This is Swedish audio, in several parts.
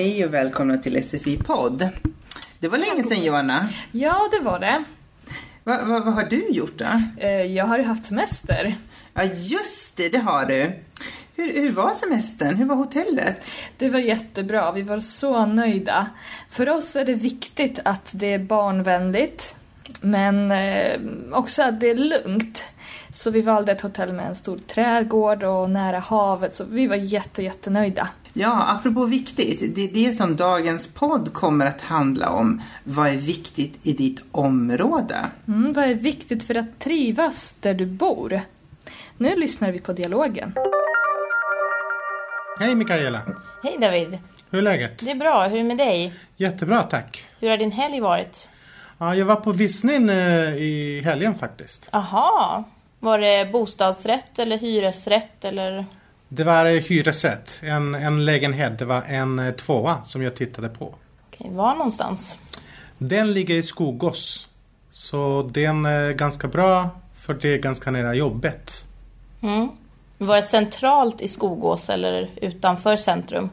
Hej och välkomna till SFI-podd. Det var länge sedan Johanna. Ja, det var det. Va, va, vad har du gjort då? Eh, Jag har ju haft semester. Ja, just det, det har du. Hur, hur var semestern? Hur var hotellet? Det var jättebra, vi var så nöjda. För oss är det viktigt att det är barnvänligt, men eh, också att det är lugnt. Så vi valde ett hotell med en stor trädgård och nära havet, så vi var jätte, jättenöjda. Ja, apropå viktigt, det är det som dagens podd kommer att handla om. Vad är viktigt i ditt område? Mm, vad är viktigt för att trivas där du bor? Nu lyssnar vi på dialogen. Hej Mikaela! Hej David! Hur är läget? Det är bra, hur är det med dig? Jättebra tack! Hur har din helg varit? Ja, jag var på visning eh, i helgen faktiskt. Aha, var det bostadsrätt eller hyresrätt eller? Det var hyresrätt, en, en lägenhet. Det var en eh, tvåa som jag tittade på. Okej, var någonstans? Den ligger i Skogås. Så den är ganska bra för det är ganska nära jobbet. Mm. Var det centralt i Skogås eller utanför centrum?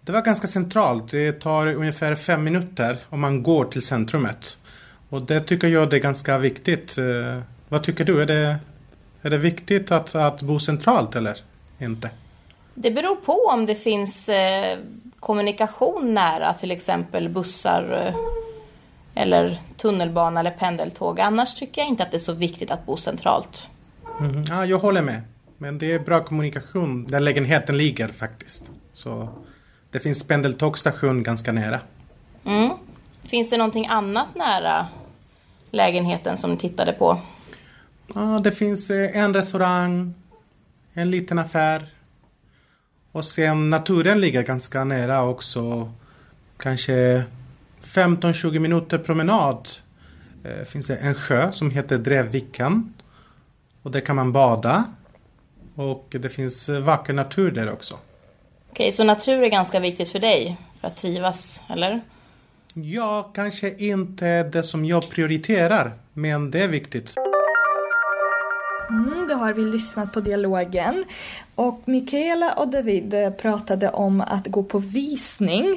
Det var ganska centralt. Det tar ungefär fem minuter om man går till centrumet. Och det tycker jag det är ganska viktigt. Eh, Vad tycker du? Är det, är det viktigt att, att bo centralt eller inte? Det beror på om det finns eh, kommunikation nära, till exempel bussar eh, eller tunnelbana eller pendeltåg. Annars tycker jag inte att det är så viktigt att bo centralt. Mhm. Ja, jag håller med. Men det är bra kommunikation där lägenheten ligger faktiskt. Så det finns pendeltågstation ganska nära. Mm. Finns det någonting annat nära lägenheten som du tittade på? Ja, det finns eh, en restaurang, en liten affär. Och sen naturen ligger ganska nära också. Kanske 15-20 minuter promenad. Eh, finns det en sjö som heter Drevviken. Och där kan man bada. Och det finns vacker natur där också. Okej, så natur är ganska viktigt för dig för att trivas, eller? Ja, kanske inte det som jag prioriterar. Men det är viktigt. Mm, då har vi lyssnat på dialogen. Och Michaela och David eh, pratade om att gå på visning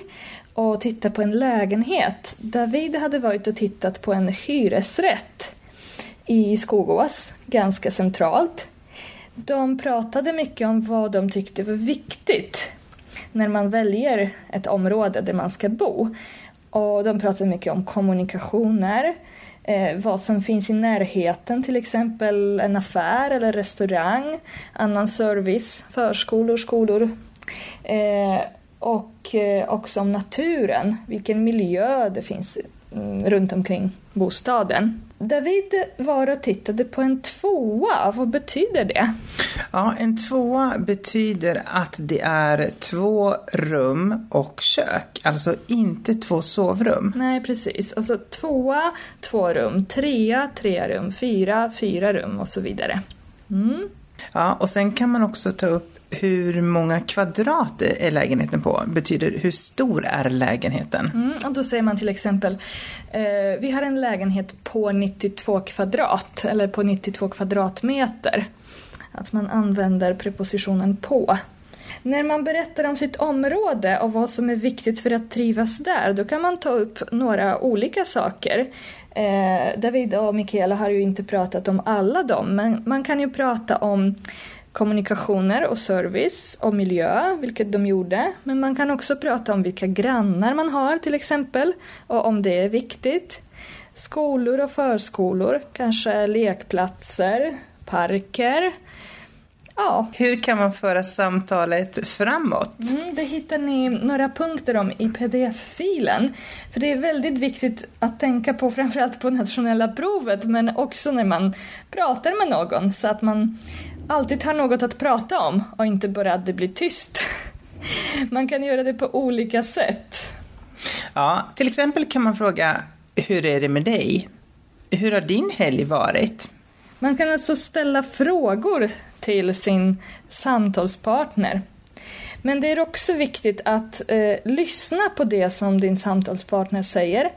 och titta på en lägenhet. David hade varit och tittat på en hyresrätt i Skogås, ganska centralt. De pratade mycket om vad de tyckte var viktigt när man väljer ett område där man ska bo. Och de pratar mycket om kommunikationer, eh, vad som finns i närheten, till exempel en affär eller restaurang, annan service, förskolor, skolor. Eh, och eh, också om naturen, vilken miljö det finns mm, runt omkring bostaden. David var och tittade på en tvåa, vad betyder det? Ja, en tvåa betyder att det är två rum och kök. Alltså inte två sovrum. Nej, precis. Alltså tvåa, två rum, trea, tre rum, fyra, fyra rum och så vidare. Mm. Ja, och sen kan man också ta upp hur många kvadrat är lägenheten på? Betyder hur stor är lägenheten? Mm, och då säger man till exempel, eh, vi har en lägenhet på 92 kvadrat, eller på 92 kvadratmeter. Att man använder prepositionen på. När man berättar om sitt område och vad som är viktigt för att trivas där, då kan man ta upp några olika saker. Eh, David och Mikaela har ju inte pratat om alla dem, men man kan ju prata om kommunikationer och service och miljö, vilket de gjorde. Men man kan också prata om vilka grannar man har till exempel och om det är viktigt. Skolor och förskolor, kanske lekplatser, parker. Ja, Hur kan man föra samtalet framåt? Mm, det hittar ni några punkter om i pdf-filen. För det är väldigt viktigt att tänka på framförallt på nationella provet men också när man pratar med någon så att man alltid har något att prata om och inte bara att det blir tyst. Man kan göra det på olika sätt. Ja, till exempel kan man fråga hur är det med dig? Hur har din helg varit? Man kan alltså ställa frågor till sin samtalspartner. Men det är också viktigt att eh, lyssna på det som din samtalspartner säger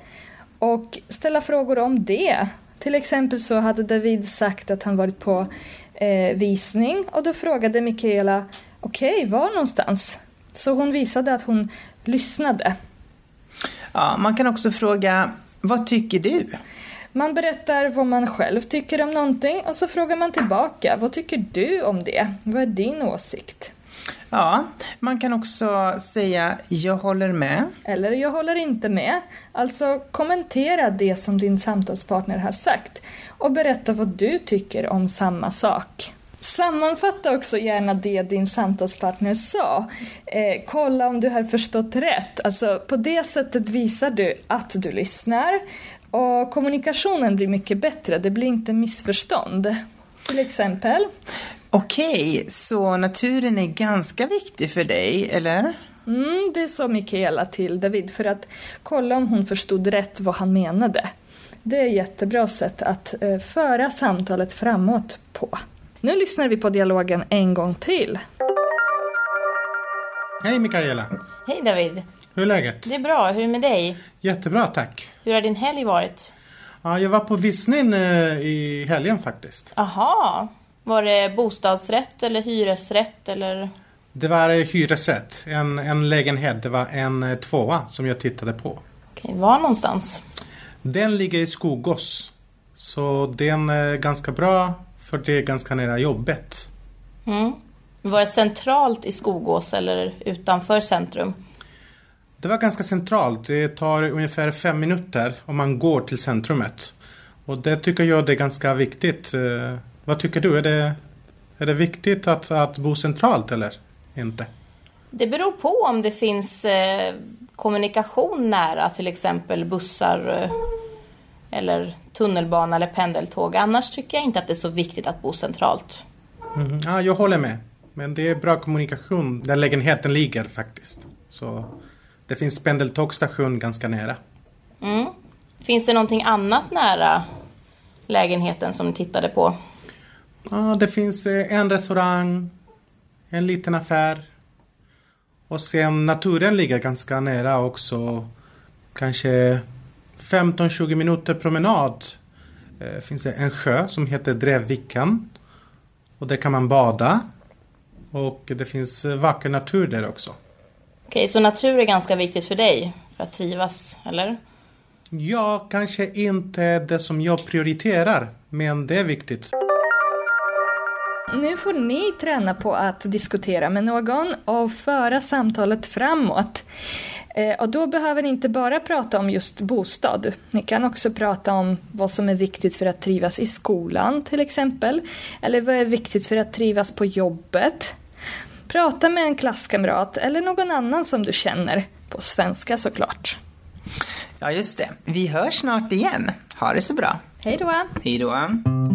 och ställa frågor om det. Till exempel så hade David sagt att han varit på eh, visning och då frågade Mikaela okej, okay, var någonstans? Så hon visade att hon lyssnade. Ja, man kan också fråga, vad tycker du? Man berättar vad man själv tycker om någonting och så frågar man tillbaka, vad tycker du om det? Vad är din åsikt? Ja, man kan också säga jag håller med. Eller jag håller inte med. Alltså kommentera det som din samtalspartner har sagt och berätta vad du tycker om samma sak. Sammanfatta också gärna det din samtalspartner sa. Eh, kolla om du har förstått rätt. Alltså, på det sättet visar du att du lyssnar och kommunikationen blir mycket bättre. Det blir inte missförstånd. Till exempel. Okej, så naturen är ganska viktig för dig, eller? Mm, det sa Mikaela till David för att kolla om hon förstod rätt vad han menade. Det är ett jättebra sätt att eh, föra samtalet framåt på. Nu lyssnar vi på dialogen en gång till. Hej Mikaela! Hej David! Hur är läget? Det är bra, hur är det med dig? Jättebra tack! Hur har din helg varit? Ja, jag var på visning eh, i helgen faktiskt. Aha, var det bostadsrätt eller hyresrätt eller? Det var eh, hyresrätt, en, en lägenhet. Det var en eh, tvåa som jag tittade på. Okej, var någonstans? Den ligger i Skogås. Så den är ganska bra för det är ganska nära jobbet. Mm. Var det centralt i Skogås eller utanför centrum? Det var ganska centralt. Det tar ungefär fem minuter om man går till centrumet. Och det tycker jag det är ganska viktigt. Vad tycker du? Är det, är det viktigt att, att bo centralt eller inte? Det beror på om det finns eh, kommunikation nära, till exempel bussar eh, eller tunnelbana eller pendeltåg. Annars tycker jag inte att det är så viktigt att bo centralt. Mm. Ja, jag håller med. Men det är bra kommunikation där lägenheten ligger faktiskt. Så det finns pendeltågstation ganska nära. Mm. Finns det någonting annat nära lägenheten som du tittade på? Ja, det finns eh, en restaurang, en liten affär. Och sen naturen ligger ganska nära också. Kanske 15-20 minuter promenad. Eh, finns det en sjö som heter Drevviken. Och där kan man bada. Och det finns eh, vacker natur där också. Okej, så natur är ganska viktigt för dig för att trivas, eller? Ja, kanske inte det som jag prioriterar. Men det är viktigt. Nu får ni träna på att diskutera med någon och föra samtalet framåt. Eh, och då behöver ni inte bara prata om just bostad. Ni kan också prata om vad som är viktigt för att trivas i skolan till exempel. Eller vad är viktigt för att trivas på jobbet. Prata med en klasskamrat eller någon annan som du känner. På svenska såklart. Ja, just det. Vi hörs snart igen. Ha det så bra. Hej då! Hej då.